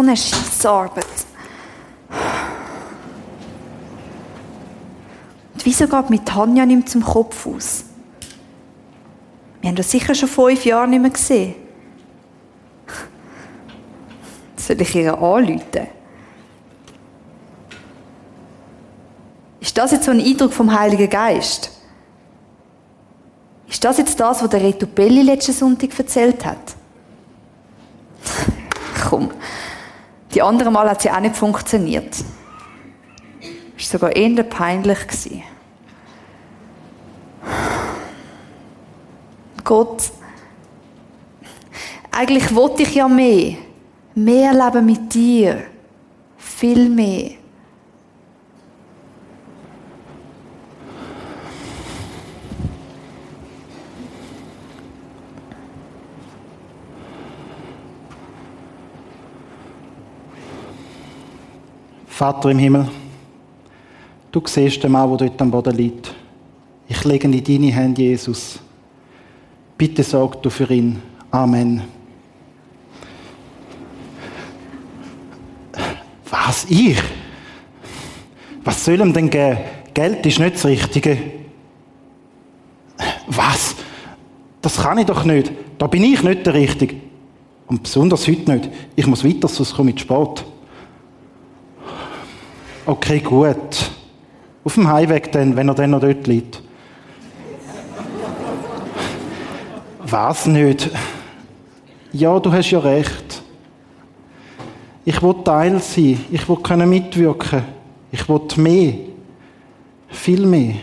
So eine Scheissarbeit. Und wieso geht mit Tanja nicht mehr zum Kopf aus? Wir haben das sicher schon fünf Jahre nicht mehr gesehen. Soll ich ihr anrufen? Ist das jetzt so ein Eindruck vom Heiligen Geist? Ist das jetzt das, was der Reto Belli letzten Sonntag erzählt hat? Komm. Die anderen Mal hat ja auch nicht funktioniert. Es war sogar eher peinlich. Gott, eigentlich wollte ich ja mehr. Mehr leben mit dir. Viel mehr. Vater im Himmel, du siehst den Mann, der dort am Boden liegt. Ich lege ihn in deine Hände, Jesus. Bitte sorg du für ihn. Amen. Was? Ich? Was soll ihm denn geben? Geld ist nicht das Richtige. Was? Das kann ich doch nicht. Da bin ich nicht der Richtige. Und besonders heute nicht. Ich muss weiter, sonst komme ich zu spät. Okay, gut. Auf dem Heimweg dann, wenn er dann noch dort liegt. Was nicht? Ja, du hast ja recht. Ich will Teil sein. Ich will können mitwirken. Ich will mehr. Viel mehr.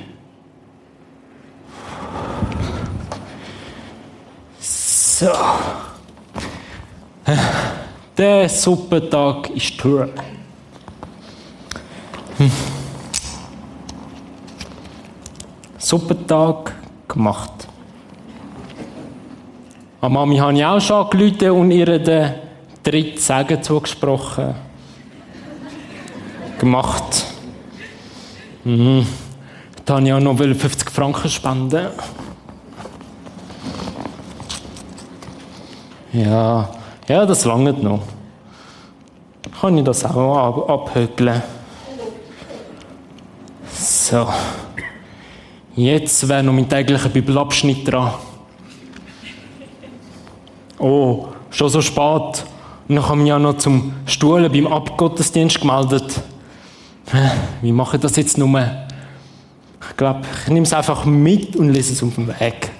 So. Der Suppentag ist durch. Hm. Suppentag gemacht. An Mami habe ich auch schon angerufen und ihr den dritten Segen zugesprochen. Gemacht. Mhm. Da habe ich auch noch 50 Franken spenden. Ja, ja, das langt noch. Kann ich das auch abhökeln? So. Jetzt wäre noch mein täglicher Bibelabschnitt dran. Oh, schon so spät. Und dann habe mich ja noch zum Stuhlen beim Abgottesdienst gemeldet. Wie mache ich das jetzt nur? Ich glaube, ich nehme es einfach mit und lese es auf dem Weg.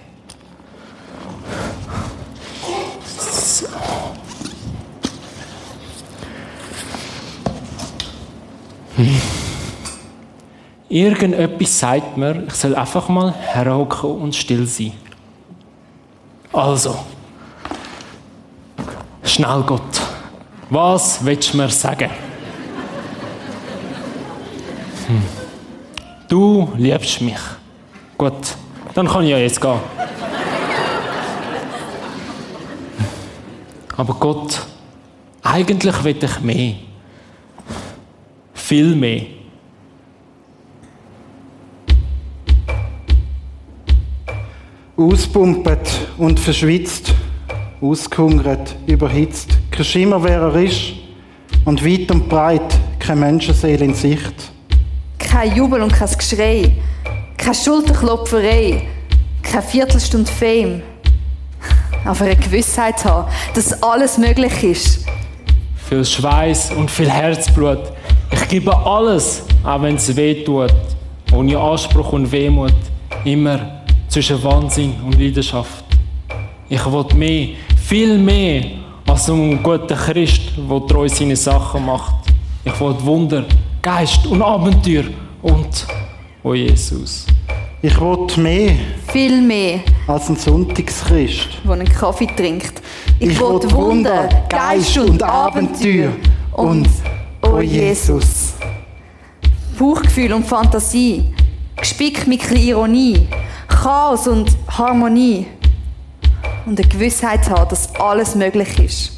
Irgendetwas sagt mir, ich soll einfach mal herhocken und still sein. Also, schnell Gott, was willst du mir sagen? Hm. Du liebst mich. Gut, dann kann ich ja jetzt gehen. Aber Gott, eigentlich will ich mehr. Viel mehr. Auspumpet und verschwitzt, ausgehungert, überhitzt, kein Schimmer, wer er ist, und weit und breit keine Menschenseele in Sicht. Kein Jubel und kein Geschrei, keine Schulterklopferei, keine Viertelstunde Fame. Aber eine Gewissheit haben, dass alles möglich ist. Viel Schweiß und viel Herzblut. Ich gebe alles, auch wenn es weh tut. Ohne Anspruch und Wehmut. Immer zwischen Wahnsinn und Leidenschaft. Ich will mehr, viel mehr als ein guter Christ, der treu seine Sachen macht. Ich will Wunder, Geist und Abenteuer und, oh Jesus. Ich will mehr. Viel mehr. Als ein Sonntagschrist. Der einen Kaffee trinkt. Ich, ich will Wunder, Geist und Abenteuer und, oh Jesus. Bauchgefühl und Fantasie. Gespickt mit Ironie. Chaos und Harmonie. Und eine Gewissheit haben, dass alles möglich ist.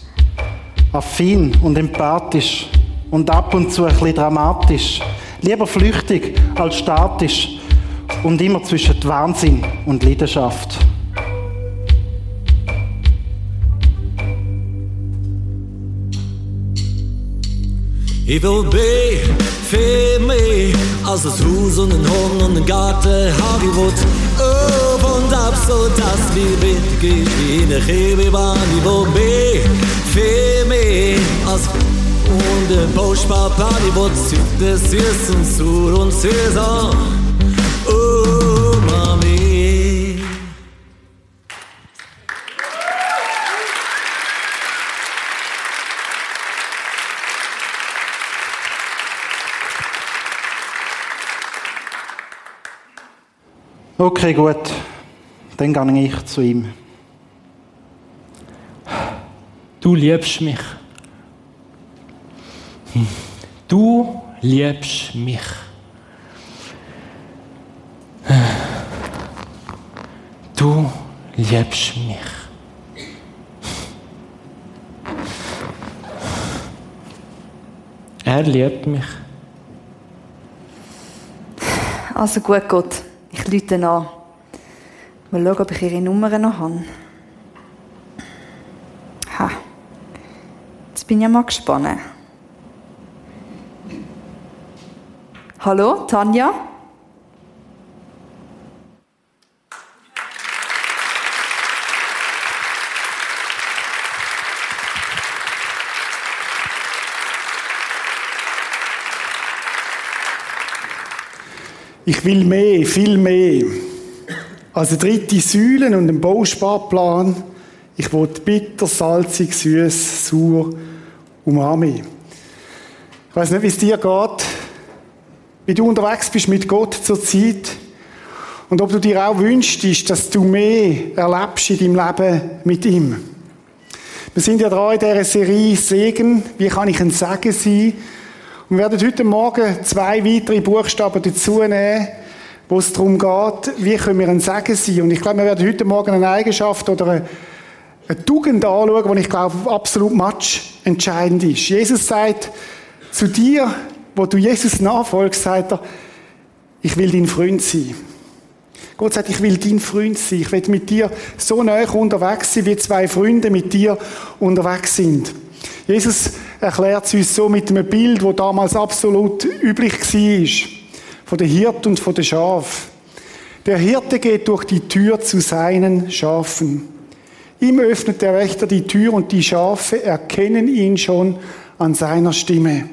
Affin und empathisch und ab und zu ein bisschen dramatisch. Lieber flüchtig als statisch und immer zwischen Wahnsinn und Leidenschaft. Ich will viel mehr als das Haus und ein Hund und ein Garten Hollywood. Auf und ab, so dass mir wichtig ist wie eine Chemibahn. Ich will be viel mehr als und ein Bausparplan. Ich will süß, süß und sur und süß. Okay, gut. Dann gehe ich zu ihm. Du liebst mich. Du liebst mich. Du liebst mich. Er liebt mich. Also gut, Gott. Ich lüte an. Mal schauen, ob ich ihre Nummer noch habe. Ha. Jetzt bin ich mal gespannt. Hallo, Tanja? Ich will mehr, viel mehr. Also dritte Säulen und einen Bausparplan. Ich will bitter, salzig, süß, sauer, umami. Ich weiß nicht, wie es dir geht, wie du unterwegs bist mit Gott zur Zeit und ob du dir auch wünschst, dass du mehr erlebst in deinem Leben mit ihm. Wir sind ja dran in dieser Serie Segen. Wie kann ich ein Segen sein? Wir werden heute Morgen zwei weitere Buchstaben dazu nehmen, wo es darum geht, wie können wir ein Segen sein. Und ich glaube, wir werden heute Morgen eine Eigenschaft oder eine, Tugend anschauen, die ich glaube, absolut match entscheidend ist. Jesus sagt zu dir, wo du Jesus nachfolgst, sagt er, ich will dein Freund sein. Gott sagt, ich will dein Freund sein. Ich will mit dir so nah unterwegs sein, wie zwei Freunde mit dir unterwegs sind. Jesus erklärt es uns so mit einem Bild, wo damals absolut üblich war. Von der Hirt und von der Schaf. Der Hirte geht durch die Tür zu seinen Schafen. Ihm öffnet der Wächter die Tür und die Schafe erkennen ihn schon an seiner Stimme.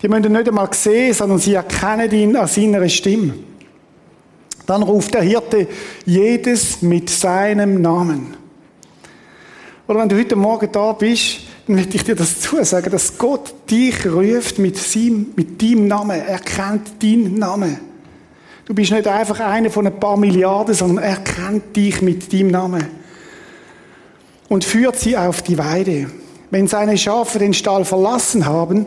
Die müssen nicht einmal sehen, sondern sie erkennen ihn an seiner Stimme. Dann ruft der Hirte jedes mit seinem Namen. Oder wenn du heute Morgen da bist, dann möchte ich dir das zusagen, dass Gott dich ruft mit, seinem, mit deinem Namen. Er kennt deinen Namen. Du bist nicht einfach einer von ein paar Milliarden, sondern er kennt dich mit deinem Namen. Und führt sie auf die Weide. Wenn seine Schafe den Stall verlassen haben,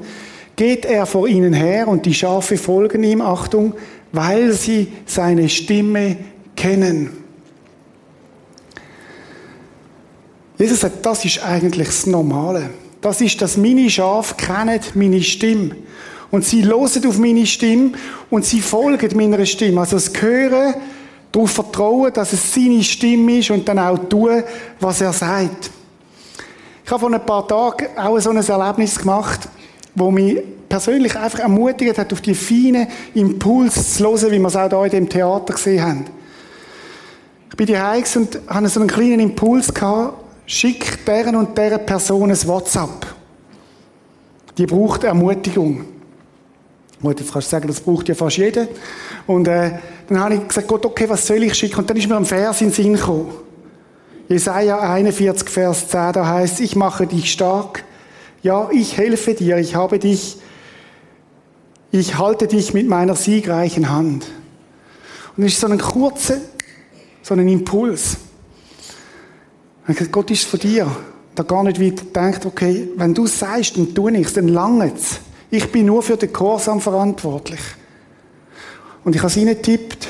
geht er vor ihnen her und die Schafe folgen ihm, Achtung, weil sie seine Stimme kennen. Jesus sagt, das ist eigentlich das Normale. Das ist, dass meine Schafe kennen meine Stimme. Und sie hören auf meine Stimme und sie folgen meiner Stimme. Also das Hören, darauf vertrauen, dass es seine Stimme ist und dann auch tun, was er sagt. Ich habe vor ein paar Tagen auch so ein Erlebnis gemacht, wo mich persönlich einfach ermutigt hat, auf die feinen Impulse zu hören, wie wir es auch hier in dem Theater gesehen haben. Ich bin hier und hatte so einen kleinen Impuls gehabt, Schick deren und deren Person ein WhatsApp. Die braucht Ermutigung. Gut, jetzt kannst du sagen, das braucht ja fast jeder. Und äh, dann habe ich gesagt, Gott, okay, was soll ich schicken? Und dann ist mir ein Vers in den Sinn gekommen. Jesaja 41, Vers 10, da heißt, ich mache dich stark. Ja, ich helfe dir, ich habe dich, ich halte dich mit meiner siegreichen Hand. Und es ist so ein kurzer, so ein Impuls. Gott ist von dir. Da gar nicht weit denkt, okay, wenn du sagst, dann tu nichts, dann langt's. Ich bin nur für den Gehorsam verantwortlich. Und ich habe es getippt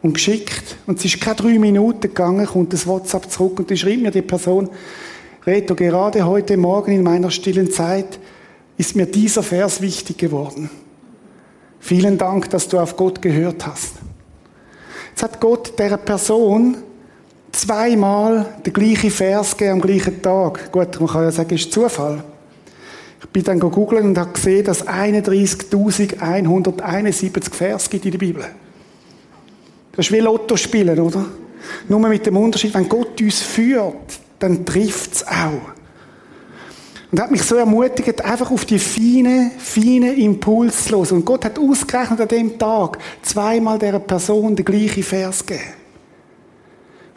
und geschickt. Und es ist keine drei Minuten gegangen, kommt das WhatsApp zurück und dann schreibt mir die Person, Reto, gerade heute Morgen in meiner stillen Zeit ist mir dieser Vers wichtig geworden. Vielen Dank, dass du auf Gott gehört hast. Jetzt hat Gott der Person zweimal den gleichen Vers gegeben am gleichen Tag. Gut, man kann ja sagen, ist Zufall. Ich bin dann googeln und habe gesehen, dass es 31.171 Vers gibt in der Bibel. Das ist wie Lotto spielen, oder? Nur mit dem Unterschied, wenn Gott uns führt, dann trifft es auch. Und hat mich so ermutigt, einfach auf die feinen, feinen Impuls hören. Und Gott hat ausgerechnet an dem Tag zweimal dieser Person den gleichen Vers gegeben.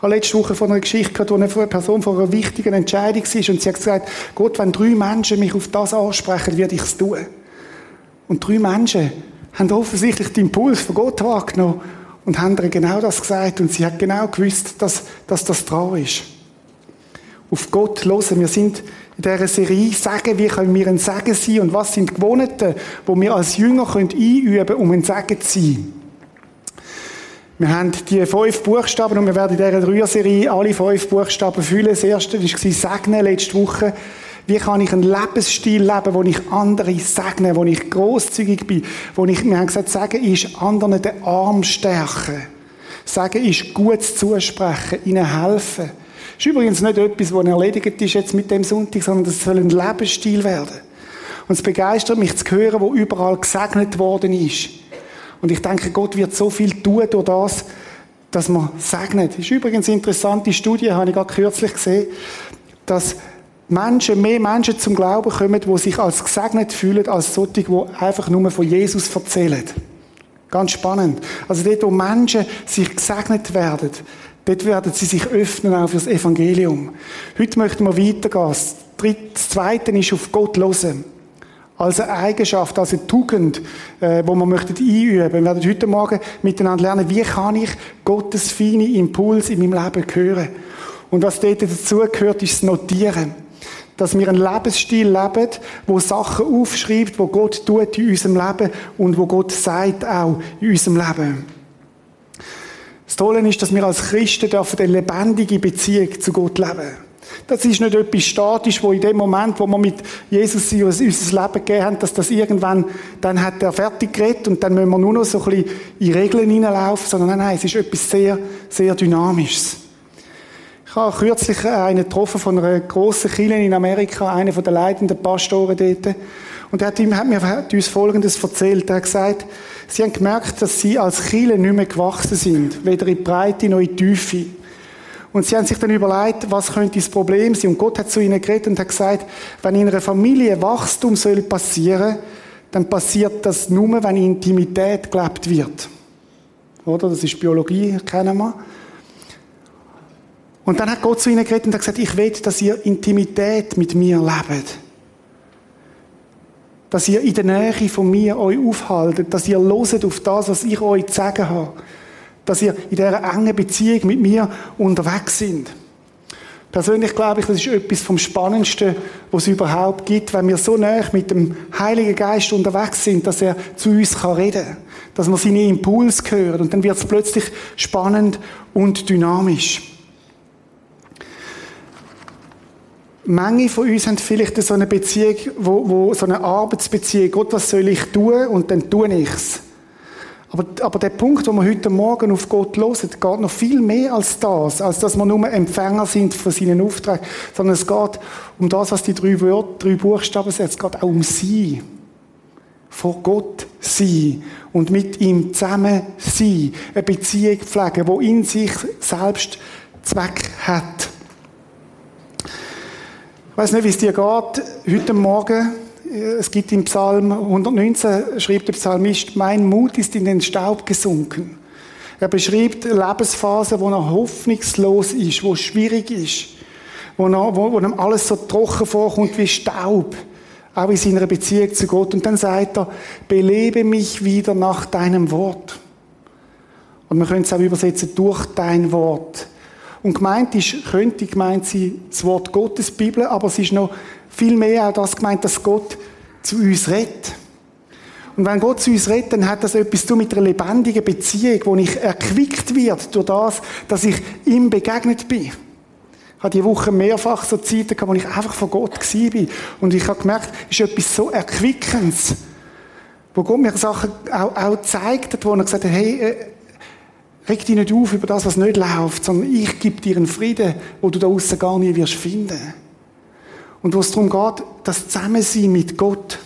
Habe letzte Woche von einer Geschichte gehört, wo eine Person vor einer wichtigen Entscheidung war und sie hat gesagt, Gott, wenn drei Menschen mich auf das ansprechen, werde ich es tun. Und drei Menschen haben offensichtlich den Impuls von Gott wahrgenommen und haben ihr genau das gesagt und sie hat genau gewusst, dass, dass das dran ist. Auf Gott hören. Wir sind in dieser Serie sagen, wie können wir ein Segen sein und was sind Gewohnheiten, die wir als Jünger einüben können, um ein Segen zu sein. Wir haben die fünf Buchstaben und wir werden in dieser Dreier-Serie alle fünf Buchstaben füllen. Das erste war Segnen letzte Woche. Wie kann ich einen Lebensstil leben, wo ich andere segne, wo ich großzügig bin, wo ich, wir haben gesagt, sagen ist anderen den Arm stärken. Sagen ist Gutes zusprechen, ihnen helfen. Das ist übrigens nicht etwas, was erledigt ist jetzt mit dem Sonntag, sondern das soll ein Lebensstil werden. Und es begeistert mich zu hören, wo überall gesegnet worden ist. Und ich denke, Gott wird so viel tun durch das, dass man segnet. Das ist übrigens eine interessante Studie, habe ich gerade kürzlich gesehen, dass Menschen, mehr Menschen zum Glauben kommen, die sich als gesegnet fühlen, als solche, die einfach nur von Jesus erzählen. Ganz spannend. Also dort, wo Menschen sich gesegnet werden, dort werden sie sich öffnen auch fürs Evangelium. Heute möchten wir weitergehen. Das Zweite ist auf Gott hören. Als eine Eigenschaft, als eine Tugend, äh, wo man möchte einüben. Wir werden heute Morgen miteinander lernen, wie kann ich Gottes feine Impuls in meinem Leben hören. Und was dort dazu gehört, ist das Notieren dass wir einen Lebensstil leben, wo Sachen aufschreibt, wo Gott tut in unserem Leben und wo Gott sagt auch in unserem Leben. Das Tolle ist, dass wir als Christen dürfen eine lebendige Beziehung zu Gott leben. Das ist nicht etwas statisch, wo in dem Moment, wo wir mit Jesus unser Leben gegeben haben, dass das irgendwann, dann hat er fertig geredet und dann müssen wir nur noch so ein bisschen in Regeln hineinlaufen, sondern nein, nein, es ist etwas sehr, sehr Dynamisches. Ich habe kürzlich einen getroffen von einer grossen Kirche in Amerika, einer der leitenden Pastoren dort. Und er hat, ihm, hat mir hat uns Folgendes erzählt. Er hat gesagt, sie haben gemerkt, dass sie als Kirche nicht mehr gewachsen sind. Weder in Breite noch in Tiefe. Und sie haben sich dann überlegt, was könnte das Problem sein. Und Gott hat zu ihnen geredet und hat gesagt, wenn in einer Familie Wachstum soll passieren, dann passiert das nur, wenn Intimität gelebt wird. Oder? Das ist Biologie, kennen wir. Und dann hat Gott zu ihnen geredet und hat gesagt, ich will, dass ihr Intimität mit mir lebt. Dass ihr in der Nähe von mir euch aufhaltet, dass ihr loset auf das, was ich euch zu sagen habe. Dass ihr in dieser engen Beziehung mit mir unterwegs sind. Persönlich glaube ich, das ist etwas vom Spannendsten, was es überhaupt gibt, wenn wir so nah mit dem Heiligen Geist unterwegs sind, dass er zu uns reden kann. Dass man seine Impulse hören und dann wird es plötzlich spannend und dynamisch. Manche von uns haben vielleicht so eine Beziehung, wo, wo so eine Arbeitsbeziehung. Gott, was soll ich tun? Und dann tue ich's. Aber, aber der Punkt, wo wir heute Morgen auf Gott hören, geht noch viel mehr als das, als dass wir nur Empfänger sind von seinen Aufträgen, sondern es geht um das, was die drei Wörter, drei Buchstaben sind. Es geht auch um sie. Vor Gott sein und mit ihm zusammen sein. Eine Beziehung pflegen, wo in sich selbst Zweck hat. Ich weiß nicht, wie es dir geht. Heute Morgen, es gibt im Psalm 119, schreibt der Psalmist, mein Mut ist in den Staub gesunken. Er beschreibt Lebensphasen, wo er hoffnungslos ist, wo schwierig ist, wo, er, wo, wo ihm alles so trocken vorkommt wie Staub, auch in seiner Beziehung zu Gott. Und dann sagt er, belebe mich wieder nach deinem Wort. Und man könnte es auch übersetzen, durch dein Wort. Und gemeint ist, könnte gemeint sein, das Wort Gottes, Bibel, aber es ist noch viel mehr auch das gemeint, dass Gott zu uns redet. Und wenn Gott zu uns redet, dann hat das etwas zu mit einer lebendigen Beziehung, wo ich erquickt wird durch das, dass ich ihm begegnet bin. Ich habe diese Woche mehrfach so Zeiten gehabt, wo ich einfach von Gott war. Und ich habe gemerkt, es ist etwas so Erquickendes, wo Gott mir Sachen auch, auch zeigt hat, wo er gesagt hat, hey, äh, Reg dich nicht auf über das, was nicht läuft, sondern ich gebe dir einen Frieden, wo du da außen gar nie wirst finden. Und wo es darum geht, das Zusammensein mit Gott.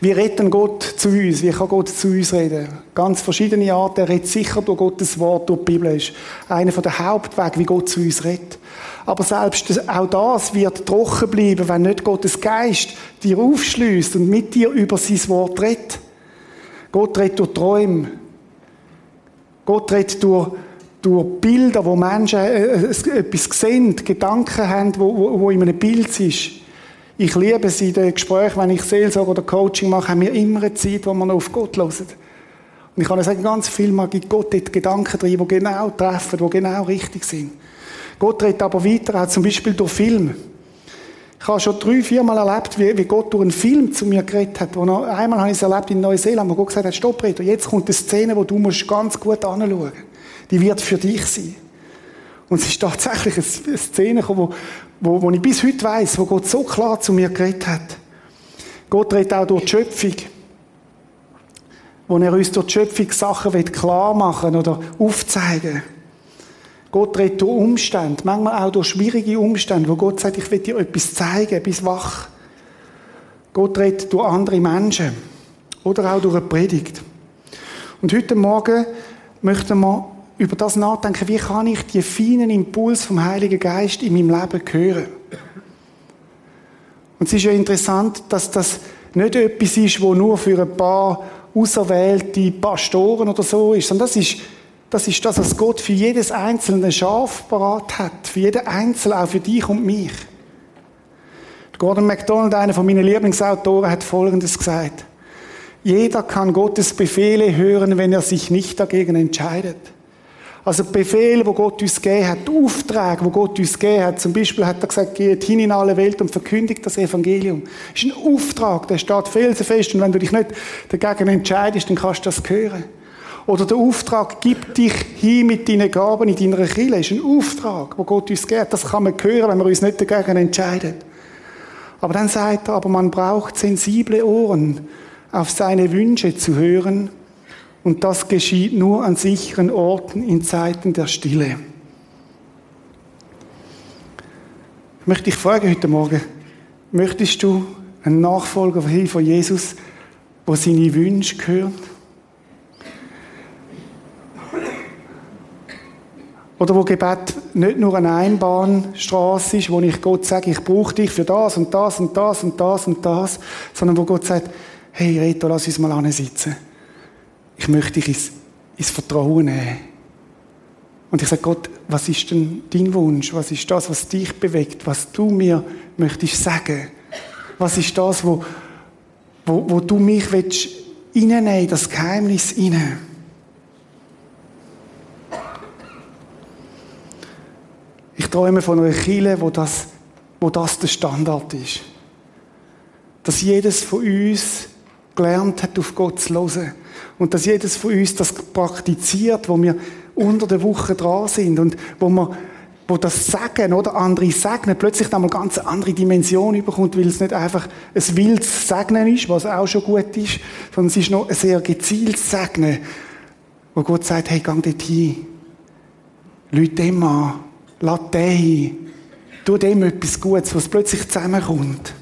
Wie redet Gott zu uns? Wie kann Gott zu uns reden? Ganz verschiedene Arten. Er redet sicher durch Gottes Wort, durch die Bibel. ist einer der Hauptwege, wie Gott zu uns redet. Aber selbst auch das wird trocken bleiben, wenn nicht Gottes Geist dir aufschließt und mit dir über sein Wort redet. Gott redet durch Träume. Gott redet durch, durch Bilder, wo Menschen äh, äh etwas sehen, Gedanken haben, wo, wo, wo in einem Bild ist. Ich liebe es in den Gesprächen, wenn ich Seelsorge oder Coaching mache, haben wir immer eine Zeit, wo noch auf Gott hören. Und ich kann sagen, ganz viel mal gibt Gott dort Gedanken drin, die genau treffen, die genau richtig sind. Gott redet aber weiter, auch zum Beispiel durch Filme. Ich habe schon drei, vier Mal erlebt, wie, wie Gott durch einen Film zu mir geredet hat. Noch, einmal habe ich es erlebt in Neuseeland, wo Gott gesagt hat, stopp, Reto, jetzt kommt eine Szene, wo du musst ganz gut anschauen. Die wird für dich sein. Und es ist tatsächlich eine Szene gekommen, wo, wo, wo ich bis heute weiß, wo Gott so klar zu mir geredet hat. Gott redet auch durch die Schöpfung. Wo er uns durch die Schöpfung Sachen klar machen oder aufzeigen Gott redet durch Umstände, manchmal auch durch schwierige Umstände, wo Gott sagt, ich will dir etwas zeigen, bis wach. Gott redet durch andere Menschen oder auch durch eine Predigt. Und heute Morgen möchten wir über das nachdenken, wie kann ich die feinen Impuls vom Heiligen Geist in meinem Leben hören. Und es ist ja interessant, dass das nicht etwas ist, wo nur für ein paar auserwählte Pastoren oder so ist, sondern das ist, das ist das, was Gott für jedes einzelne Schaf parat hat. Für jeden Einzelnen, auch für dich und mich. Gordon MacDonald, einer von meinen Lieblingsautoren, hat Folgendes gesagt. Jeder kann Gottes Befehle hören, wenn er sich nicht dagegen entscheidet. Also Befehle, wo Gott uns gegeben hat, Aufträge, wo Gott uns gegeben hat. Zum Beispiel hat er gesagt, geht hin in alle Welt und verkündigt das Evangelium. Das ist ein Auftrag, der steht felsenfest und wenn du dich nicht dagegen entscheidest, dann kannst du das hören. Oder der Auftrag, gib dich hin mit deinen Gaben in deiner Kirche. Das ist ein Auftrag, wo Gott uns gibt. Das kann man hören, wenn wir uns nicht dagegen entscheiden. Aber dann sagt er, aber man braucht sensible Ohren, auf seine Wünsche zu hören und das geschieht nur an sicheren Orten in Zeiten der Stille. Ich möchte dich fragen heute Morgen, möchtest du ein Nachfolger von Jesus, wo seine Wünsche hören? Oder wo Gebet nicht nur eine Einbahnstraße ist, wo ich Gott sage, ich brauche dich für das und das und das und das und das, sondern wo Gott sagt, hey Reto, lass uns mal sitzen ich möchte dich ins, ins Vertrauen nehmen. Und ich sage, Gott, was ist denn dein Wunsch? Was ist das, was dich bewegt? Was du mir möchtest sagen? Was ist das, wo, wo, wo du mich willst reinnehmen, das Geheimnis rein? Ich träume von einer Kirche, wo das, wo das der Standard ist. Dass jedes von uns gelernt hat, auf Gott zu hören. Und dass jedes von uns das praktiziert, wo wir unter der Woche dran sind und wo wir wo das Sagen oder andere Segnen plötzlich einmal ganz andere Dimension überkommt, weil es nicht einfach ein wildes Segnen ist, was auch schon gut ist, sondern es ist noch ein sehr gezieltes Segnen, wo Gott sagt, hey, gang dort hin. Leute dem an. Lass den hin. Tu dem etwas Gutes, was plötzlich zusammenkommt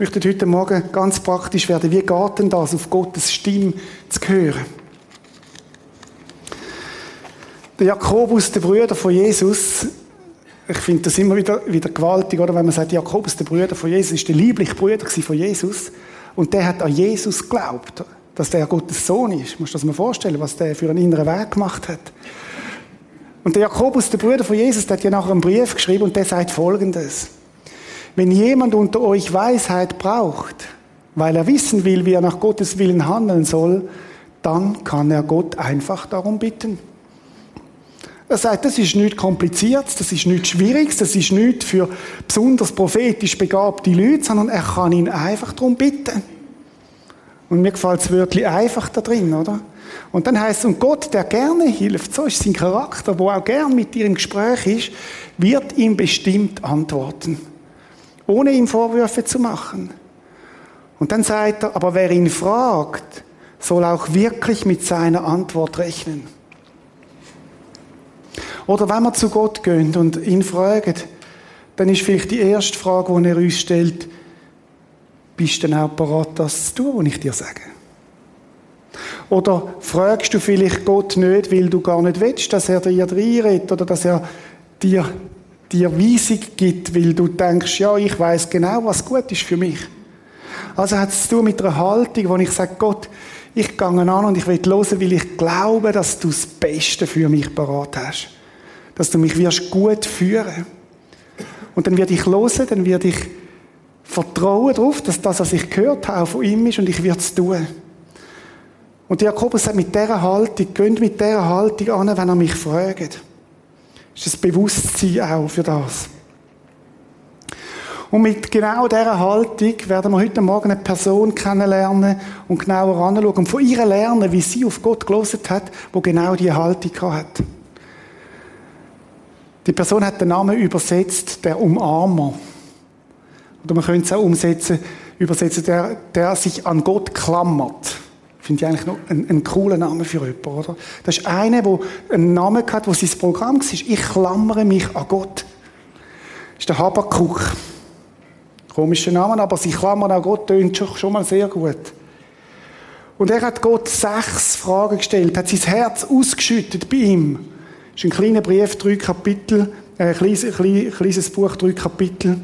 möchte heute Morgen ganz praktisch werden. Wie geht denn das, auf Gottes Stimme zu hören? Der Jakobus, der Bruder von Jesus, ich finde das immer wieder, wieder gewaltig, oder? Wenn man sagt, Jakobus, der Bruder von Jesus, ist der liebliche Bruder von Jesus. Und der hat an Jesus geglaubt, dass der Gottes Sohn ist. Musst du das mal vorstellen, was der für einen inneren Weg gemacht hat. Und der Jakobus, der Bruder von Jesus, der hat ja nachher einen Brief geschrieben und der sagt Folgendes. Wenn jemand unter euch Weisheit braucht, weil er wissen will, wie er nach Gottes Willen handeln soll, dann kann er Gott einfach darum bitten. Er sagt, das ist nichts Kompliziertes, das ist nichts Schwieriges, das ist nichts für besonders prophetisch begabte Leute, sondern er kann ihn einfach darum bitten. Und mir gefällt das Wörtchen einfach da drin, oder? Und dann heißt es, und Gott, der gerne hilft, so ist sein Charakter, wo auch gern mit dir im Gespräch ist, wird ihm bestimmt antworten ohne ihm Vorwürfe zu machen. Und dann sagt er, aber wer ihn fragt, soll auch wirklich mit seiner Antwort rechnen. Oder wenn wir zu Gott gehen und ihn fragen, dann ist vielleicht die erste Frage, die er uns stellt, bist du denn auch bereit, das zu tun, was ich dir sage? Oder fragst du vielleicht Gott nicht, weil du gar nicht willst, dass er dir reinredet oder dass er dir, dir Weisung gibt, weil du denkst, ja, ich weiß genau, was gut ist für mich. Also hat es zu tun mit einer Haltung, wo ich sage, Gott, ich gehe an und ich will hören, weil ich glaube, dass du das Beste für mich parat hast. Dass du mich wirst gut führen. Und dann werde ich hören, dann werde ich vertrauen darauf, dass das, was ich gehört habe, auch von ihm ist und ich werde es tun. Und Jakobus sagt, mit dieser Haltung, geht mit dieser Haltung an, wenn er mich fragt. Ist das Bewusstsein auch für das. Und mit genau dieser Haltung werden wir heute Morgen eine Person kennenlernen und genauer anschauen und von ihr lernen, wie sie auf Gott gelesen hat, wo genau diese Haltung hat. Die Person hat den Namen übersetzt, der Umarmer. Oder man könnte es auch umsetzen, übersetzen, der, der sich an Gott klammert. Finde ich eigentlich noch einen, einen coolen Namen für jemanden, oder? Das ist einer, der einen Namen hat, wo sein Programm war. Ich klammere mich an Gott. Das ist der Habakkuk. Komischer Name, aber sich klammern an Gott tönt schon mal sehr gut. Und er hat Gott sechs Fragen gestellt, hat sein Herz ausgeschüttet bei ihm. Das ist ein kleiner Brief, drei Kapitel, äh, ein kleines, kleines Buch, drei Kapitel.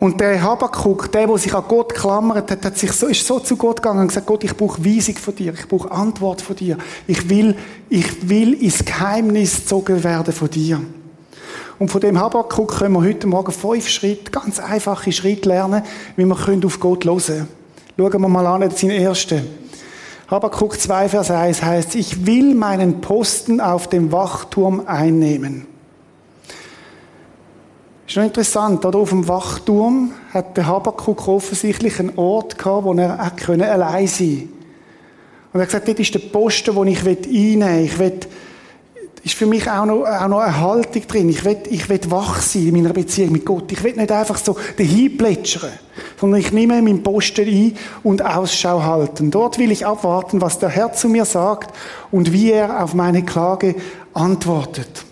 Und der Habakkuk, der, der sich an Gott klammert hat, hat sich so, ist so zu Gott gegangen und gesagt, Gott, ich brauche Weisung von dir, ich brauche Antwort von dir. Ich will, ich will ins Geheimnis gezogen werden von dir. Und von dem Habakkuk können wir heute Morgen fünf Schritte, ganz einfache Schritte lernen, wie wir auf Gott hören können. Schauen wir mal an, das sind erste. Habakkuk 2, Vers 1 heißt, ich will meinen Posten auf dem Wachturm einnehmen. Ist noch interessant, oder? Auf dem Wachturm hat der Habakkuk offensichtlich einen Ort gehabt, wo er allein sein konnte. Und er hat gesagt, dort ist der Posten, den ich einnehmen will. Ich will, ist für mich auch noch, auch noch eine Haltung drin. Ich will, ich will wach sein in meiner Beziehung mit Gott. Ich will nicht einfach so dahin plätschern, sondern ich nehme meinen Posten ein und Ausschau halten. Dort will ich abwarten, was der Herr zu mir sagt und wie er auf meine Klage antwortet.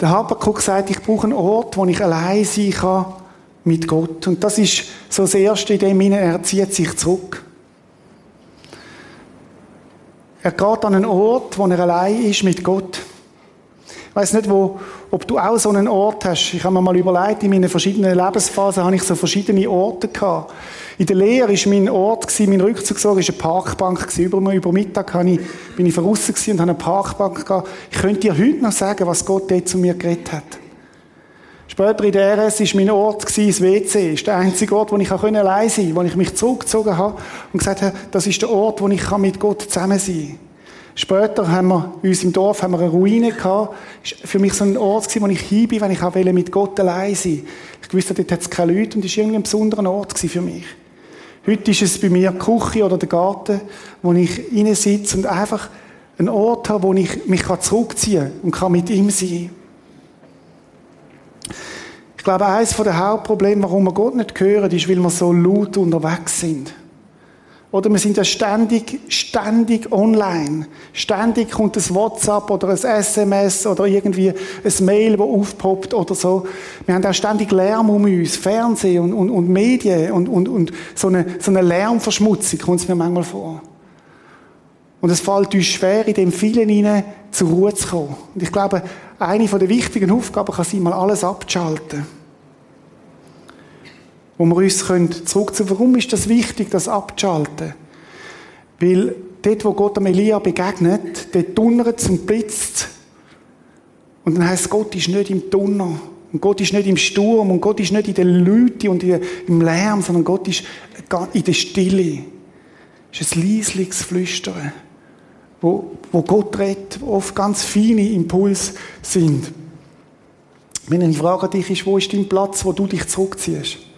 Der Habakkuk sagt, ich brauche einen Ort, wo ich allein sein kann mit Gott. Und das ist so das Erste, in dem er zieht sich zurück. Er geht an einen Ort, wo er allein ist mit Gott. Ich weiss nicht, wo, ob du auch so einen Ort hast. Ich habe mir mal überlegt, in meinen verschiedenen Lebensphasen habe ich so verschiedene Orte gehabt. In der Lehre war mein Ort, mein Rückzugsort, war eine Parkbank. Über, über Mittag ich, bin ich voraus und habe eine Parkbank gehabt. Ich könnte dir heute noch sagen, was Gott dort zu mir geredet hat. Später in der RS war mein Ort das WC. Das ist der einzige Ort, wo ich allein sein konnte, wo ich mich zurückgezogen habe und gesagt habe, das ist der Ort, wo ich mit Gott zusammen sein kann. Später haben wir, in unserem Dorf haben wir eine Ruine gehabt. War für mich so ein Ort, wo ich hin bin, wenn ich mit Gott allein sein Ich wusste, dort hat es keine Leute und das war irgendwie ein besonderer Ort für mich. Heute ist es bei mir die Küche oder der Garten, wo ich sitze und einfach einen Ort habe, wo ich mich zurückziehen kann und kann mit ihm sein Ich glaube, eines der Hauptprobleme, warum wir Gott nicht hören, ist, weil wir so laut unterwegs sind. Oder wir sind ja ständig, ständig online. Ständig kommt ein WhatsApp oder ein SMS oder irgendwie ein Mail, das aufpoppt oder so. Wir haben auch ständig Lärm um uns, Fernsehen und, und, und Medien und, und, und so, eine, so eine Lärmverschmutzung kommt es mir manchmal vor. Und es fällt uns schwer, in dem vielen hinein zur Ruhe zu kommen. Und ich glaube, eine der wichtigen Aufgaben kann sein, mal alles abzuschalten wo wir uns zurückziehen können. Warum ist das wichtig, das abzuschalten? Weil dort, wo Gott am Elia begegnet, dort donnert und blitzt. Und dann heißt Gott ist nicht im Donner. Und Gott ist nicht im Sturm. Und Gott ist nicht in den Leuten und im Lärm, sondern Gott ist in der Stille. Es ist ein leisliches Flüstern, wo, wo Gott redet, wo oft ganz feine Impulse sind. Wenn ich frage dich ist, wo ist dein Platz, wo du dich zurückziehst?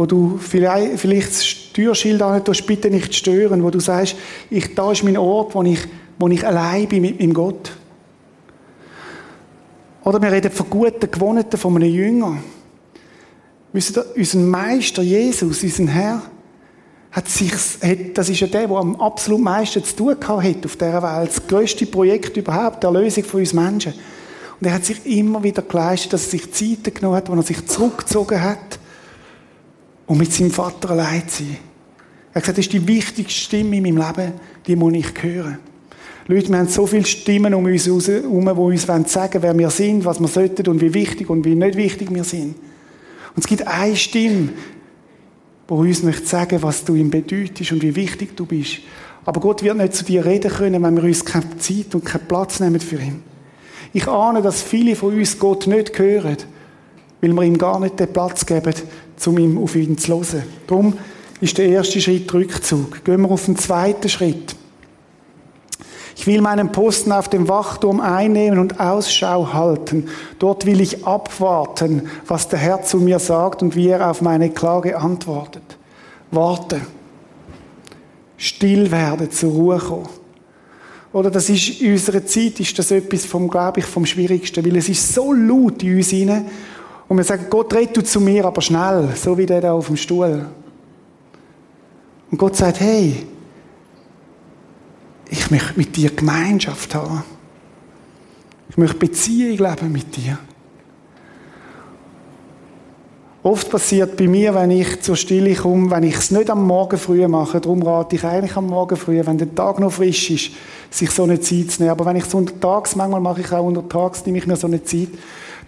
Wo du vielleicht, das Steuerschild an bitte nicht stören, wo du sagst, ich, da ist mein Ort, wo ich, wo ich allein bin mit meinem Gott. Oder wir reden von guten Gewohnheiten von einem Jünger. Unser Meister Jesus, unser Herr, hat sich, hat, das ist ja der, der am absolut meisten zu tun hat auf dieser Welt. Das grösste Projekt überhaupt, die Erlösung von uns Menschen. Und er hat sich immer wieder geleistet, dass er sich Zeiten genommen hat, wo er sich zurückgezogen hat, um mit seinem Vater allein zu sein. Er hat gesagt, das ist die wichtigste Stimme in meinem Leben, die muss ich hören. Leute, wir haben so viele Stimmen um uns herum, die uns sagen wer wir sind, was wir sollten und wie wichtig und wie nicht wichtig wir sind. Und es gibt eine Stimme, die uns möchte sagen, was du ihm bedeutest und wie wichtig du bist. Aber Gott wird nicht zu dir reden können, wenn wir uns keine Zeit und keinen Platz nehmen für ihn. Ich ahne, dass viele von uns Gott nicht hören, weil wir ihm gar nicht den Platz geben, um ihm auf ihn zu hören. Darum ist der erste Schritt Rückzug. Gehen wir auf den zweiten Schritt. Ich will meinen Posten auf dem Wachturm einnehmen und Ausschau halten. Dort will ich abwarten, was der Herr zu mir sagt und wie er auf meine Klage antwortet. Warte. Still werden, zur Ruhe kommen. Oder das ist in unserer Zeit ist das etwas vom, glaube ich, vom Schwierigsten, weil es ist so laut in uns hinein und wir sagen, Gott red du zu mir, aber schnell, so wie der da auf dem Stuhl. Und Gott sagt, hey, ich möchte mit dir Gemeinschaft haben. Ich möchte Beziehung leben mit dir. Oft passiert bei mir, wenn ich zur Stille komme, wenn ich es nicht am Morgen früh mache, darum rate ich eigentlich am Morgen früh, wenn der Tag noch frisch ist, sich so eine Zeit zu nehmen. Aber wenn ich es untertags, manchmal mache ich auch untertags, nehme ich mir so eine Zeit,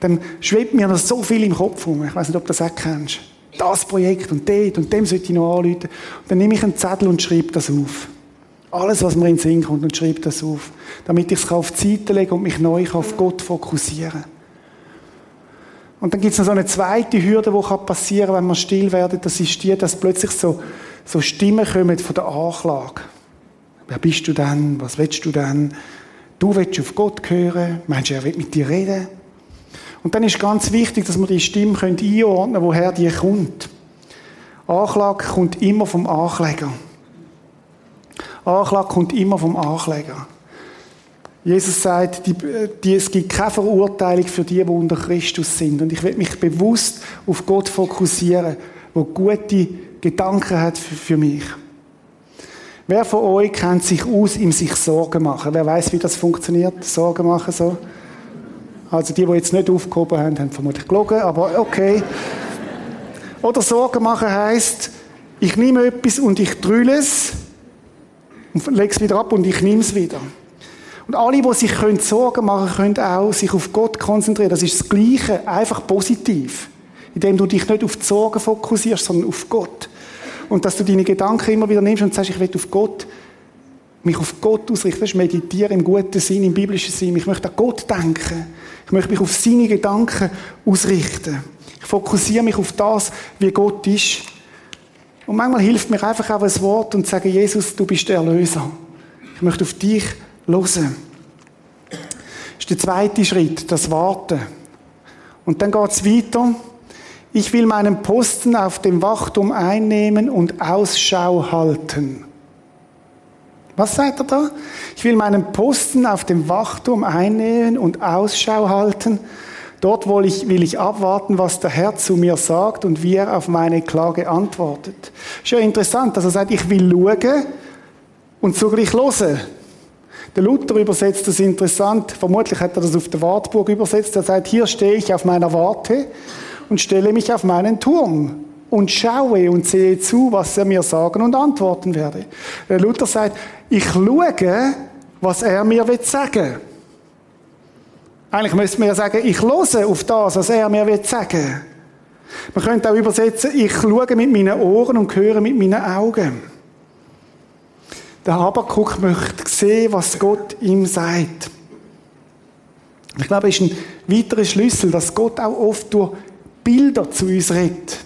dann schwebt mir noch so viel im Kopf rum. Ich weiß nicht, ob du das auch kennst. Das Projekt und dort und dem sollte ich noch anrufen. Und dann nehme ich einen Zettel und schreibe das auf. Alles, was mir in den Sinn kommt und schreibe das auf. Damit ich es auf die Seite lege und mich neu auf Gott fokussieren Und dann gibt es noch so eine zweite Hürde, die passieren kann, wenn wir still werden. Das ist die, dass plötzlich so, so Stimmen kommen von der Anklage. Wer bist du denn? Was willst du denn? Du willst auf Gott hören. Meinst du, er will mit dir reden? Und dann ist ganz wichtig, dass wir die Stimme einordnen können, woher die kommt. Anklage kommt immer vom Ankläger. Anklage kommt immer vom Ankläger. Jesus sagt, die, die, es gibt keine Verurteilung für die, die unter Christus sind. Und ich will mich bewusst auf Gott fokussieren, wo gute Gedanken hat für, für mich. Wer von euch kennt sich aus, im sich Sorgen machen? Wer weiß, wie das funktioniert? Sorgen machen so? Also die, die jetzt nicht aufgehoben haben, haben vermutlich gelogen, aber okay. Oder Sorgen machen heisst, ich nehme etwas und ich drülle es und lege es wieder ab und ich nehme es wieder. Und alle, die sich Sorgen machen können, können auch sich auf Gott konzentrieren. Das ist das Gleiche, einfach positiv. Indem du dich nicht auf die Sorgen fokussierst, sondern auf Gott. Und dass du deine Gedanken immer wieder nimmst und sagst, ich will auf Gott, mich auf Gott ausrichten. Das ist meditieren im guten Sinn, im biblischen Sinn. Ich möchte an Gott denken. Ich möchte mich auf seine Gedanken ausrichten. Ich fokussiere mich auf das, wie Gott ist. Und manchmal hilft mir einfach auch ein Wort und sage, Jesus, du bist der Erlöser. Ich möchte auf dich hören. Das ist der zweite Schritt, das Warten. Und dann geht es weiter. Ich will meinen Posten auf dem Wachturm einnehmen und Ausschau halten. Was sagt er da? Ich will meinen Posten auf dem Wachturm einnehmen und Ausschau halten. Dort will ich, will ich abwarten, was der Herr zu mir sagt und wie er auf meine Klage antwortet. Ist ja interessant, dass er sagt, ich will schauen und zugleich hören. Der Luther übersetzt das interessant. Vermutlich hat er das auf der Wartburg übersetzt. Er sagt, hier stehe ich auf meiner Warte und stelle mich auf meinen Turm und schaue und sehe zu, was er mir sagen und antworten werde. Der Luther sagt, ich schaue, was er mir will sagen. Eigentlich müsste man ja sagen, ich höre auf das, was er mir will sagen. Man könnte auch übersetzen, ich schaue mit meinen Ohren und höre mit meinen Augen. Der Habakuk möchte sehen, was Gott ihm sagt. Ich glaube, es ist ein weiterer Schlüssel, dass Gott auch oft durch Bilder zu uns redet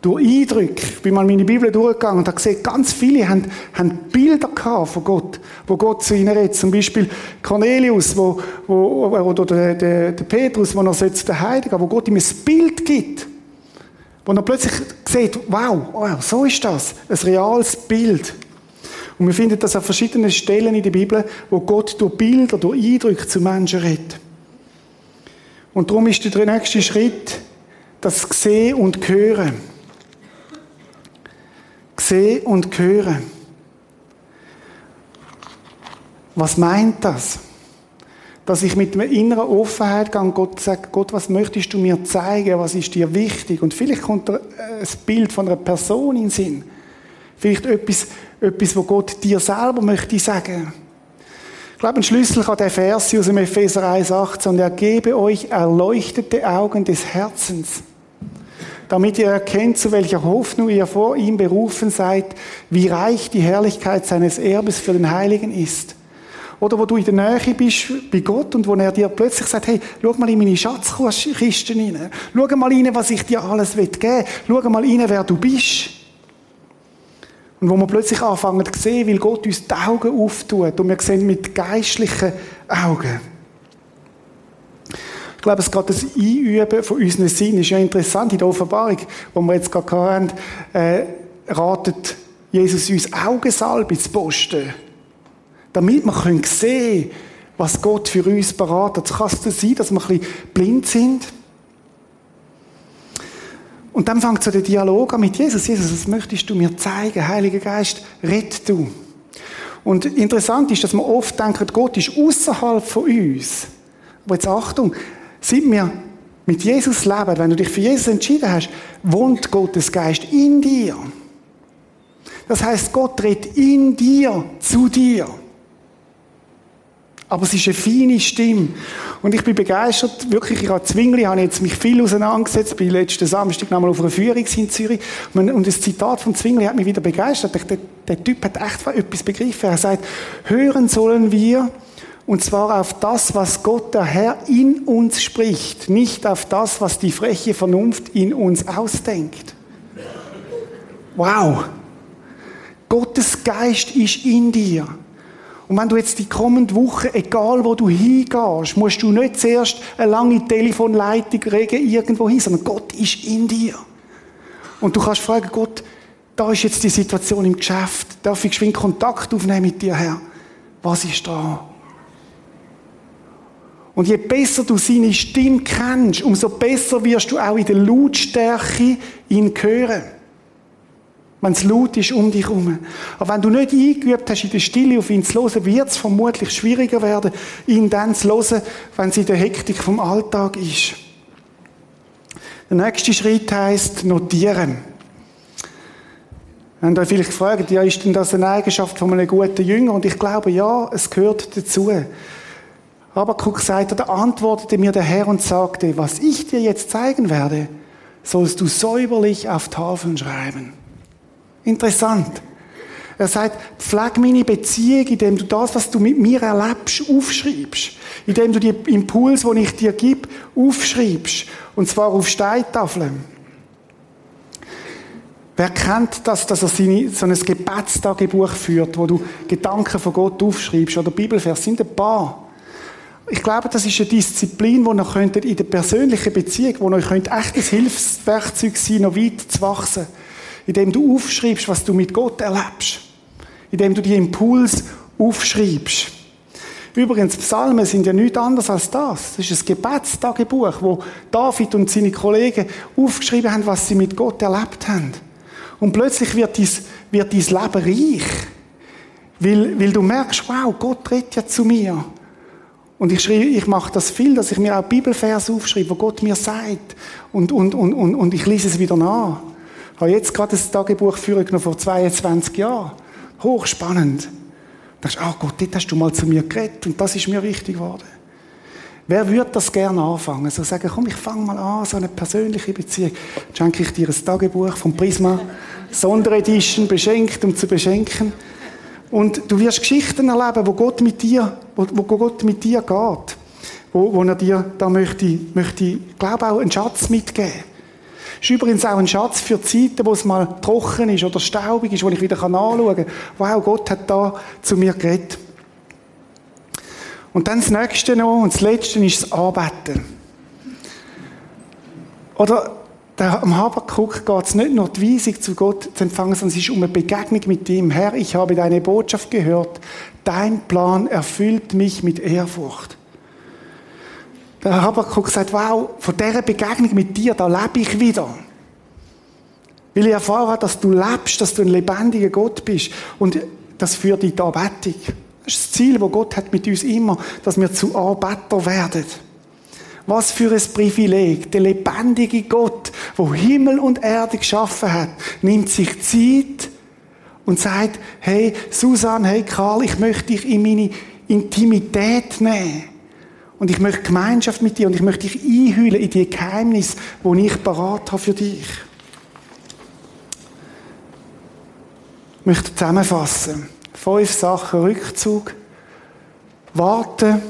durch Eindrücke. Ich bin mal meine Bibel durchgegangen und habe gesehen, ganz viele haben, haben Bilder gehabt von Gott, wo Gott zu ihnen redet. Zum Beispiel Cornelius, wo, wo, oder der, der, der Petrus, wo er zu den Heiligen, wo Gott ihm ein Bild gibt. Wo er plötzlich sieht, wow, wow, so ist das. Ein reales Bild. Und wir finden das an verschiedenen Stellen in der Bibel, wo Gott durch Bilder, durch Eindrücke zu Menschen redet. Und darum ist der nächste Schritt das Sehen und Hören sehen und hören. Was meint das? Dass ich mit einer inneren Offenheit gehe und Gott sage, Gott, was möchtest du mir zeigen? Was ist dir wichtig? Und vielleicht kommt ein Bild von einer Person in den Sinn. Vielleicht etwas, etwas, wo Gott dir selber möchte sagen. Ich glaube, ein Schlüssel kann der Vers aus dem Epheser 1,18 und er gebe euch erleuchtete Augen des Herzens, damit ihr erkennt, zu welcher Hoffnung ihr vor ihm berufen seid, wie reich die Herrlichkeit seines Erbes für den Heiligen ist. Oder wo du in der Nähe bist bei Gott und wo er dir plötzlich sagt, hey, schau mal in meine Schatzkisten rein. Schau mal rein, was ich dir alles geben will. Schau mal rein, wer du bist. Und wo wir plötzlich anfangen zu sehen, weil Gott uns die Augen auftut und wir sehen mit geistlichen Augen. Ich glaube, es geht das Einüben von unseren Sinn ist ja interessant. In der Offenbarung, wo wir jetzt gerade haben, äh, ratet Jesus uns Augensalbe zu posten damit wir können sehen was Gott für uns beratet. Kann es sein, dass wir ein bisschen blind sind? Und dann fängt so der Dialog an mit Jesus. Jesus, was möchtest du mir zeigen? Heiliger Geist, red du. Und interessant ist, dass wir oft denken, Gott ist außerhalb von uns. Aber jetzt Achtung, seit wir mit Jesus leben, wenn du dich für Jesus entschieden hast, wohnt Gottes Geist in dir. Das heißt, Gott redet in dir zu dir. Aber es ist eine feine Stimme. Und ich bin begeistert, wirklich, ich habe Zwingli, habe jetzt mich viel auseinandergesetzt, bin letzten Samstag nochmal auf einer Führung in Zürich. Und das Zitat von Zwingli hat mich wieder begeistert. Der, der Typ hat echt etwas begriffen. Er sagt, hören sollen wir, und zwar auf das, was Gott der Herr in uns spricht, nicht auf das, was die freche Vernunft in uns ausdenkt. Wow! Gottes Geist ist in dir. Und wenn du jetzt die kommende Woche, egal wo du hingehst, musst du nicht zuerst eine lange Telefonleitung regen irgendwo hin, sondern Gott ist in dir. Und du kannst fragen, Gott, da ist jetzt die Situation im Geschäft. Darf ich geschwind Kontakt aufnehmen mit dir, Herr? Was ist da? Und je besser du seine Stimme kennst, umso besser wirst du auch in der Lautstärke ihn hören. Wenn es laut ist um dich herum. Aber wenn du nicht eingeübt hast, in der Stille auf ihn zu hören, wird es vermutlich schwieriger werden, ihn dann zu hören, wenn es in der Hektik vom Alltag ist. Der nächste Schritt heißt notieren. Wenn ihr vielleicht gefragt, ja, ist denn das eine Eigenschaft von einem guten Jünger? Und ich glaube, ja, es gehört dazu. Aber guck, sagt er, da antwortete mir der Herr und sagte, was ich dir jetzt zeigen werde, sollst du säuberlich auf Tafeln schreiben. Interessant. Er sagt, pfleg meine Beziehung, indem du das, was du mit mir erlebst, aufschreibst. Indem du die Impulse, die ich dir gebe, aufschreibst. Und zwar auf Steintafeln. Wer kennt das, dass er seine, so ein Gebetstagebuch führt, wo du Gedanken von Gott aufschreibst oder Bibelvers? Sind ein paar. Ich glaube, das ist eine Disziplin, die könntet in der persönlichen Beziehung, wo euch echtes Hilfswerkzeug sein, noch weit zu wachsen indem du aufschreibst, was du mit Gott erlebst. Indem du die Impuls aufschreibst. Übrigens, Psalmen sind ja nichts anderes als das. Das ist ein Gebetstagebuch, wo David und seine Kollegen aufgeschrieben haben, was sie mit Gott erlebt haben. Und plötzlich wird dein, wird dein Leben reich. Weil, weil du merkst, wow, Gott redet ja zu mir. Und ich, schreibe, ich mache das viel, dass ich mir auch Bibelvers aufschreibe, wo Gott mir sagt. Und, und, und, und, und ich lese es wieder nach. Ich habe jetzt gerade ein Tagebuch genommen vor 22 Jahren. Hochspannend. Da dachte ich, ah Gott, dort hast du mal zu mir geredet und das ist mir wichtig geworden. Wer würde das gerne anfangen? So sagen, komm, ich fange mal an, so eine persönliche Beziehung. Schenke ich dir ein Tagebuch vom Prisma, Sonderedition, beschenkt, um zu beschenken. Und du wirst Geschichten erleben, wo Gott mit dir, wo, wo Gott mit dir geht. Wo, wo er dir da möchte, möchte, glaube auch einen Schatz mitgeben. Ist übrigens auch ein Schatz für Zeiten, wo es mal trocken ist oder staubig ist, wo ich wieder anschauen kann. Wow, Gott hat da zu mir geredet. Und dann das Nächste noch und das Letzte ist das Anbeten. Oder am Habakuk geht es nicht nur die Weisung zu Gott zu empfangen, sondern es ist um eine Begegnung mit ihm. Herr, ich habe deine Botschaft gehört. Dein Plan erfüllt mich mit Ehrfurcht. Der Habakkuk sagt, wow, von dieser Begegnung mit dir, da lebe ich wieder. Weil ich erfahren habe, dass du lebst, dass du ein lebendiger Gott bist. Und das führt in die Anbetung. Das ist das Ziel, das Gott hat mit uns immer, dass wir zu Arbeiter werden. Was für ein Privileg. Der lebendige Gott, wo Himmel und Erde geschaffen hat, nimmt sich Zeit und sagt, hey, Susan, hey, Karl, ich möchte dich in meine Intimität nehmen. Und ich möchte Gemeinschaft mit dir und ich möchte dich einhüllen in die Geheimnisse, die ich parat habe für dich. Ich möchte zusammenfassen. Fünf Sachen Rückzug, warten,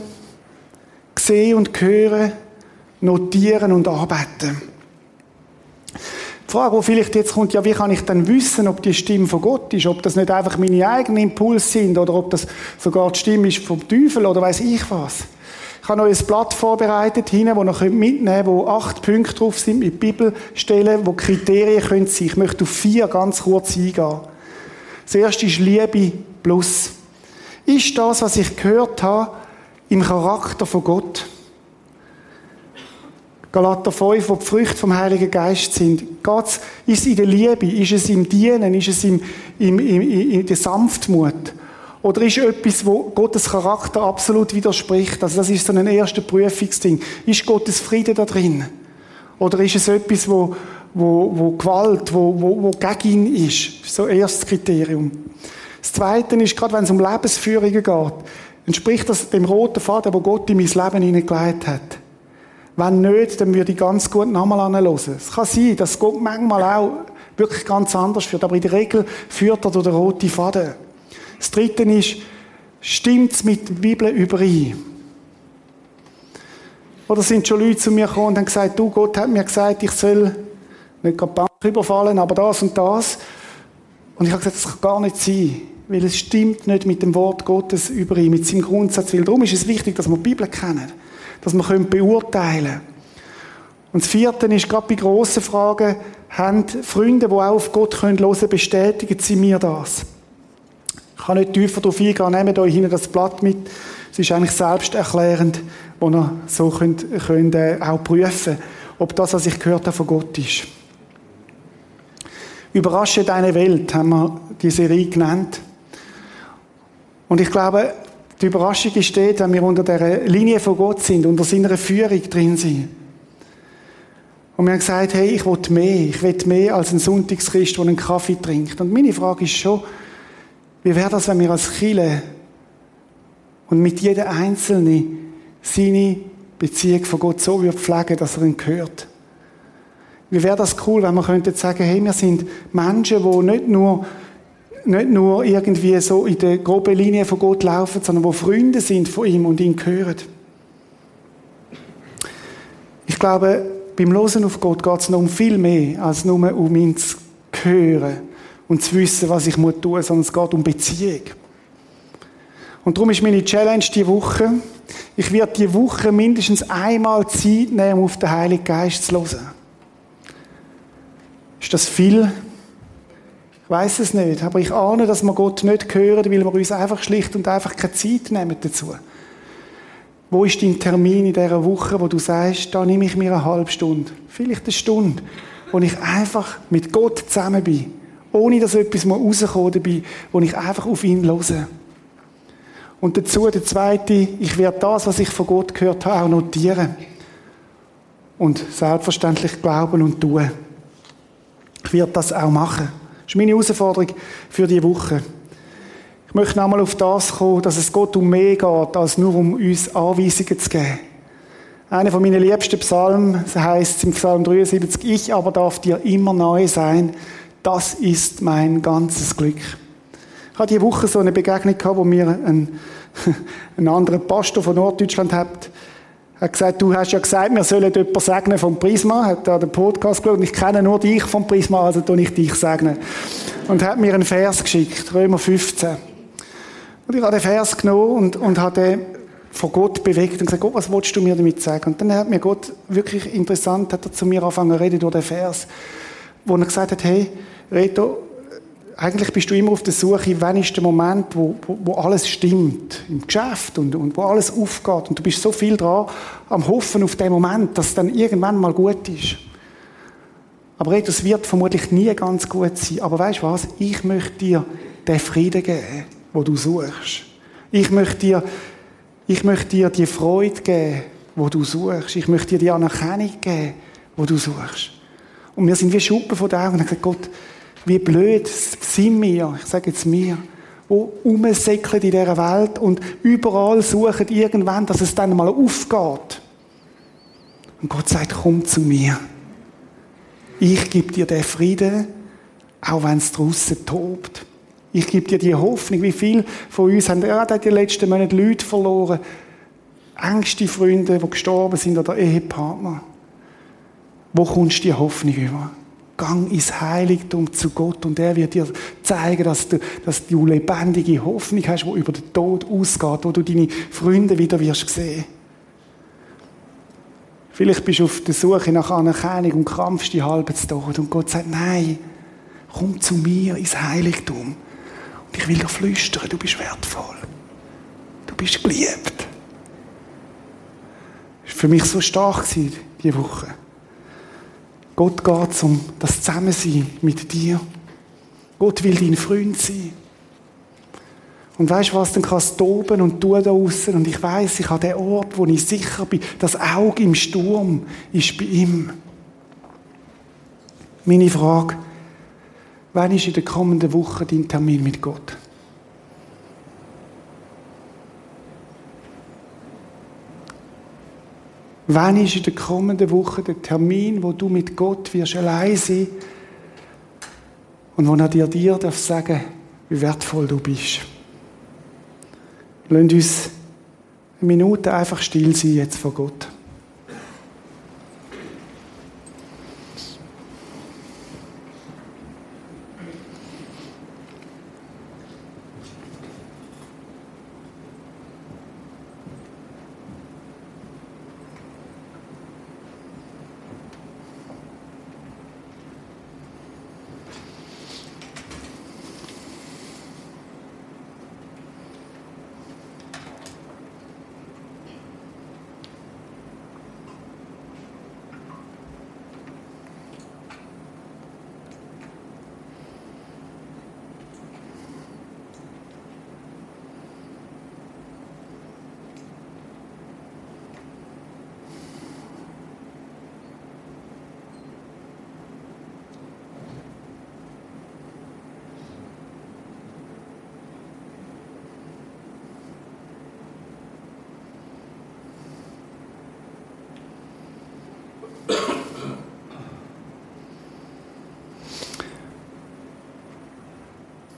sehen und hören, notieren und arbeiten. Die Frage, die vielleicht jetzt kommt, ja, wie kann ich dann wissen, ob die Stimme von Gott ist, ob das nicht einfach meine eigenen Impulse sind oder ob das sogar die Stimme ist vom Teufel oder weiß ich was. Ich habe euch ein Blatt vorbereitet, hinten, wo ihr mitnehmen könnt, wo acht Punkte drauf sind mit Bibelstellen, wo Kriterien können sein. Ich möchte auf vier ganz kurz eingehen. Das erste ist Liebe plus. Ist das, was ich gehört habe, im Charakter von Gott? Galater 5, wo die Früchte vom Heiligen Geist sind. Geht's, ist es in der Liebe? Ist es im Dienen? Ist es im, im, im, in der Sanftmut? Oder ist etwas, wo Gottes Charakter absolut widerspricht? Also das ist so ein erster Prüfungsding. Ist Gottes Friede da drin? Oder ist es etwas, wo, wo, wo Gewalt, wo, wo, wo gegen ihn ist? So erstes Kriterium. Das Zweite ist, gerade wenn es um Lebensführungen geht, entspricht das dem roten Faden, wo Gott in mein Leben hineingelegt hat. Wenn nicht, dann würde ich ganz gut nochmal anhören. Es kann sein, dass Gott manchmal auch wirklich ganz anders führt, aber in der Regel führt er durch den roten Faden. Das Dritte ist, stimmt es mit der Bibel überein? Oder sind schon Leute zu mir gekommen und haben gesagt, du, Gott hat mir gesagt, ich soll nicht gerade Bank überfallen, aber das und das. Und ich habe gesagt, das kann gar nicht sein, weil es stimmt nicht mit dem Wort Gottes überein, mit seinem Grundsatz. Weil darum ist es wichtig, dass wir die Bibel kennen, dass wir beurteilen können. Und das Vierte ist, gerade bei grossen Fragen, haben Freunde, die auch auf Gott hören können, bestätigen sie mir das. Ich kann nicht tiefer darauf eingehen, nehmt euch hinten das Blatt mit. Es ist eigentlich selbsterklärend, wo ihr so könnt, könnt äh, auch prüfen ob das, was ich gehört habe, von Gott ist. Überrasche deine Welt, haben wir die Serie genannt. Und ich glaube, die Überraschung steht, wenn wir unter der Linie von Gott sind, unter seiner Führung drin sind. Und wir haben gesagt, hey, ich will mehr. Ich will mehr als ein Sonntagschrist, der einen Kaffee trinkt. Und meine Frage ist schon, wie wäre das, wenn wir als Chile und mit jeder Einzelne seine Beziehung von Gott so würde pflegen, dass er ihn hört? Wie wäre das cool, wenn wir könnten sagen, hey, wir sind Menschen, die nicht nur, nicht nur irgendwie so in der groben Linie von Gott laufen, sondern die Freunde sind von ihm und ihn hören. Ich glaube, beim Losen auf Gott geht es noch um viel mehr, als nur um ihn zu hören und zu wissen, was ich tun muss, sondern es geht um Beziehung. Und darum ist meine Challenge die Woche, ich werde die Woche mindestens einmal Zeit nehmen, um auf den Heiligen Geist zu hören. Ist das viel? Ich weiß es nicht, aber ich ahne, dass wir Gott nicht hören, weil wir uns einfach schlicht und einfach keine Zeit nehmen dazu. Wo ist dein Termin in dieser Woche, wo du sagst, da nehme ich mir eine halbe Stunde, vielleicht eine Stunde, wo ich einfach mit Gott zusammen bin, ohne dass etwas mal rauskommt dabei, wo ich einfach auf ihn höre. Und dazu der zweite, ich werde das, was ich von Gott gehört habe, auch notieren. Und selbstverständlich glauben und tun. Ich werde das auch machen. Das ist meine Herausforderung für die Woche. Ich möchte nochmal auf das kommen, dass es Gott um mehr geht, als nur um uns Anweisungen zu geben. Einer von meinen liebsten Psalmen, das heißt im Psalm 73, ich aber darf dir immer neu sein. Das ist mein ganzes Glück. Ich hatte diese Woche so eine Begegnung gehabt, wo mir ein, ein anderer Pastor von Norddeutschland hat, hat gesagt, du hast ja gesagt, wir sollen jemanden segnen vom Prisma, hat da den Podcast geschaut, und ich kenne nur dich vom Prisma, also tue ich dich segnen. Und hat mir einen Vers geschickt, Römer 15. Und ich habe den Vers genommen und, und habe den von Gott bewegt und gesagt, Gott, was willst du mir damit sagen? Und dann hat mir Gott wirklich interessant, hat er zu mir angefangen zu reden durch den Vers, wo er gesagt hat, hey, Reto, eigentlich bist du immer auf der Suche, wann ist der Moment, wo, wo, wo alles stimmt im Geschäft und, und wo alles aufgeht. Und du bist so viel dran am Hoffen auf den Moment, dass es dann irgendwann mal gut ist. Aber das wird vermutlich nie ganz gut sein. Aber weißt du was? Ich möchte dir den Frieden geben, wo du suchst. Ich möchte dir, ich möchte dir die Freude geben, wo du suchst. Ich möchte dir die Anerkennung geben, wo du suchst. Und wir sind wie Schuppen von Augen und haben gesagt, Gott, wie blöd sind wir, ich sage jetzt wir, wo rumsäckeln in dieser Welt und überall suchen irgendwann, dass es dann mal aufgeht. Und Gott sagt, komm zu mir. Ich gebe dir den Frieden, auch wenn es draussen tobt. Ich gebe dir die Hoffnung. Wie viele von uns haben ja, die letzten Monate Leute verloren? Ängste Freunde, die gestorben sind oder Ehepartner. Wo kommst du die Hoffnung über? Gang ins Heiligtum zu Gott und er wird dir zeigen, dass du, dass du lebendige Hoffnung hast, wo über den Tod ausgeht, wo du deine Freunde wieder wirst sehen. Vielleicht bist du auf der Suche nach Anerkennung und krampfst die halbe Tod und Gott sagt, nein, komm zu mir ins Heiligtum. Und ich will dir flüstern, du bist wertvoll. Du bist geliebt. Das war für mich so stark diese Woche. Gott geht um das Zusammensein mit dir. Gott will dein Freund sein. Und weißt du was, dann kann es toben und tun da außen. Und ich weiß, ich habe den Ort, wo ich sicher bin. Das Auge im Sturm ist bei ihm. Meine Frage, wann ist in der kommenden Woche dein Termin mit Gott? Wann ist in der kommenden Woche der Termin, wo du mit Gott wirst allein sein und wo er dir dir darf sagen, wie wertvoll du bist? Lass uns eine Minute einfach still sein jetzt vor Gott.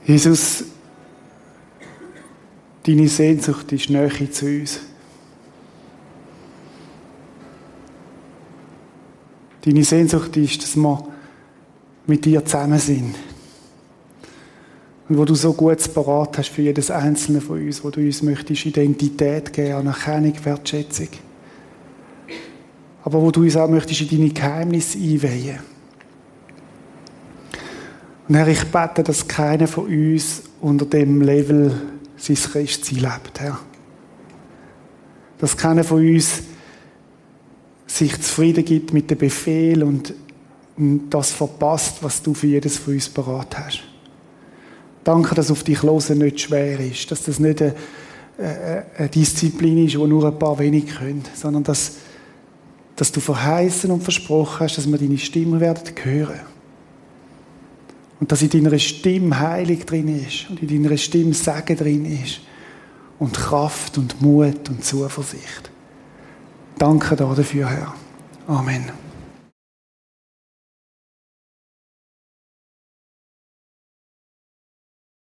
Jesus, deine Sehnsucht ist Nähe zu uns. Deine Sehnsucht ist, dass wir mit dir zusammen sind. Und wo du so gut parat hast für jedes einzelne von uns, wo du uns möchtest Identität geben, Anerkennung, Wertschätzung. Aber wo du uns auch möchtest in deine Geheimnisse einweihen. Und Herr, ich bete, dass keiner von uns unter dem Level sein Christsein lebt, Herr. Dass keiner von uns sich zufrieden gibt mit dem Befehl und das verpasst, was du für jedes von uns parat hast. Danke, dass auf dich hören nicht schwer ist, dass das nicht eine, eine Disziplin ist, die nur ein paar wenig können, sondern dass, dass du verheißen und versprochen hast, dass wir deine Stimme werden hören. Und dass in deiner Stimme Heilig drin ist und in deiner Stimme Segen drin ist und Kraft und Mut und Zuversicht. Danke dafür, Herr. Amen.